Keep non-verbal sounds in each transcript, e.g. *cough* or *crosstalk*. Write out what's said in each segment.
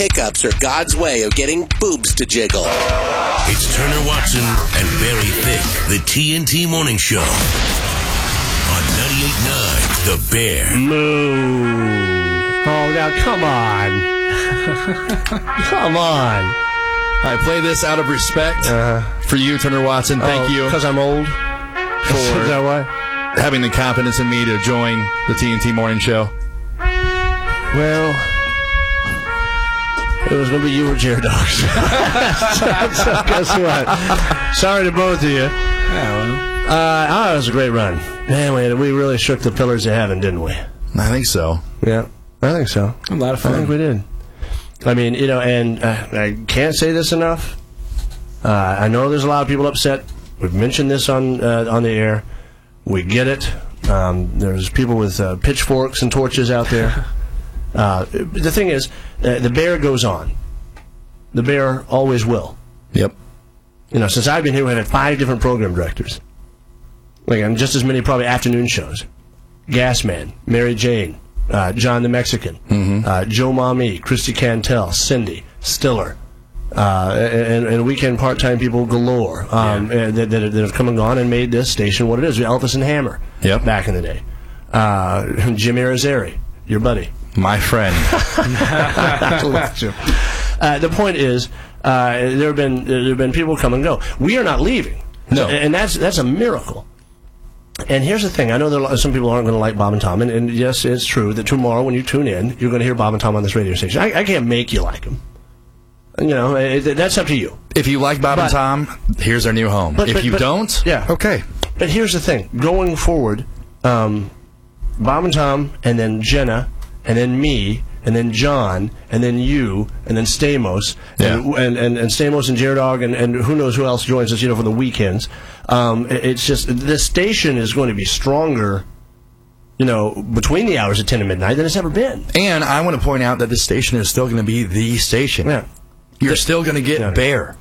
hiccups are God's way of getting boobs to jiggle. It's Turner Watson and Barry Thick, the TNT Morning Show. On 98.9 The Bear. Moo. Oh, now come on. *laughs* come on. I play this out of respect uh-huh. for you, Turner Watson. Thank oh, you Because I'm old. for *laughs* Is that why? having the confidence in me to join the TNT Morning Show. Well, it was going to be you or Jared Dogs. *laughs* so guess what? Sorry to both of you. Yeah. Uh, oh, it was a great run. Man, we, we really shook the pillars of heaven, didn't we? I think so. Yeah, I think so. A lot of fun. I think we did. I mean, you know, and uh, I can't say this enough. Uh, I know there's a lot of people upset. We've mentioned this on uh, on the air. We get it. Um, there's people with uh, pitchforks and torches out there. *laughs* uh, the thing is, uh, the bear goes on. The bear always will. Yep. You know, since I've been here, we've had five different program directors. Like, and just as many probably afternoon shows. Gasman, Mary Jane, uh, John the Mexican, uh, Joe Mommy, Christy Cantel, Cindy, Stiller, uh, and, and weekend part-time people galore um, uh, that, that, that have come and gone and made this station what it is. Elvis and Hammer, Yep. back in the day. Uh, *laughs* Jim Arizari, your buddy. My friend. *laughs* Uh, the point is, uh, there have been there have been people come and go. We are not leaving. No. and that's that's a miracle. And here's the thing: I know there are some people aren't going to like Bob and Tom, and, and yes, it's true that tomorrow when you tune in, you're going to hear Bob and Tom on this radio station. I, I can't make you like them. You know, it, it- that's up to you. if you like Bob But- and Tom, here's our new home. But- if but- you don't, yeah. okay. But here's the thing: going forward, um, Bob and Tom, and then Jenna, and then me, and then John, and then you, and then Stamos, and, Yeah. and, and, and Stamos and Jaredog, and, and who knows who else joins us, you know, for the weekends. Um, it's just the station is going to be stronger, you know, between the hours of ten and midnight than it's ever been. And I want to point out that this station is still going to be the station. Yeah. You're still going to get Yeah. Bear.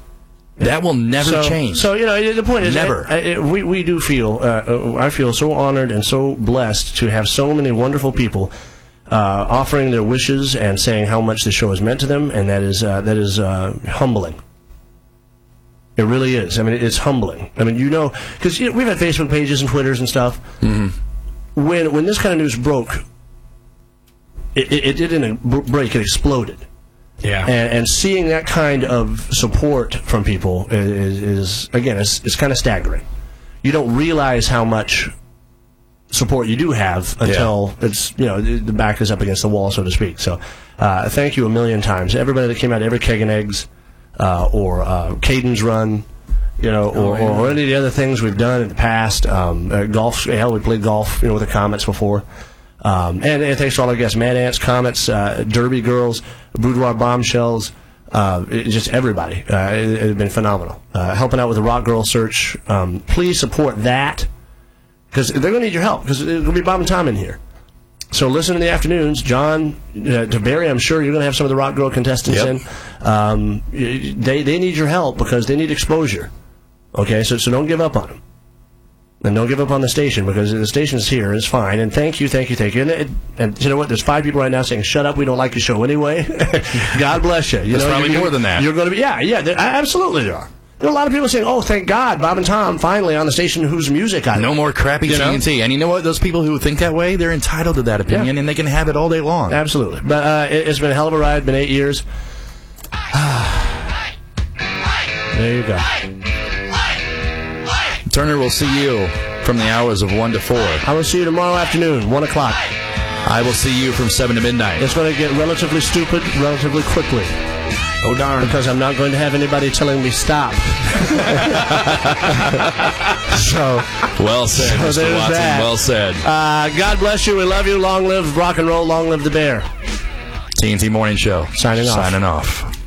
That will never so, change. So you know, the point is, Never. uh, uh, we we do feel. Uh, uh, I feel so honored and so blessed to have so many wonderful people uh, offering their wishes and saying how much the show has meant to them, and that is uh, that is uh, humbling. It really is. I mean, it's humbling. I mean, you know, because you know, we've had Facebook pages and Twitters and stuff. Mm-hmm. When when this kind of news broke, it, it, it didn't break; it exploded Yeah. and, and seeing that kind of support from people is, is again it's, it's kind of staggering you don't realize how much support you do have until it's you know the back is up against the wall so to speak so uh, thank you a million times everybody that came out every keg and eggs uh, or uh, Caden's run you know, or, or, or any of the other things we've done in the past. Um, uh, golf, hell, we played golf, you know, with the Komets before. Um, and, and thanks to all our guests, Mad Ants, Komets, uh, Derby Girls, Boudoir Bombshells, uh, it- just everybody. Uh, it has been phenomenal. Uh, helping out with the Rock Girl search. Um, please support that because they're going to need your help because to be Bob and Tom in here. So listen in the afternoons, John uh, to Barry. I'm sure you're going to have some of the Rock Girl contestants Yep. in. Um, they they need your help because they need exposure. Okay, so so don't give up on them, and don't give up on the station because the station's here. It's fine. And thank you, thank you, thank you. And, it, and you know what? There's five people right now saying, "Shut up, we don't like your show anyway." *laughs* God bless you. you There's know, probably you're- more than that. You're going to be yeah, yeah. There, absolutely, there are. There are a lot of people saying, "Oh, thank God, Bob and Tom finally on the station whose music I no more crappy You know? TNT. And you know what? Those people who think that way, they're entitled to that opinion, Yeah. and they can have it all day long. Absolutely. But uh, it, it's been a hell of a ride. Been eight years. *sighs* there you go. Turner will see you from the hours of 1 to 4. I will see you tomorrow afternoon, one o'clock. I will see you from 7 to midnight. It's going to get relatively stupid relatively quickly. Oh darn! Because I'm not going to have anybody telling me stop. *laughs* so, Well said, So Mr. Watson. that. Well said. uh, God bless you. We love you. Long live rock and roll. Long live the bear. TNT Morning Show. Signing off. Signing off.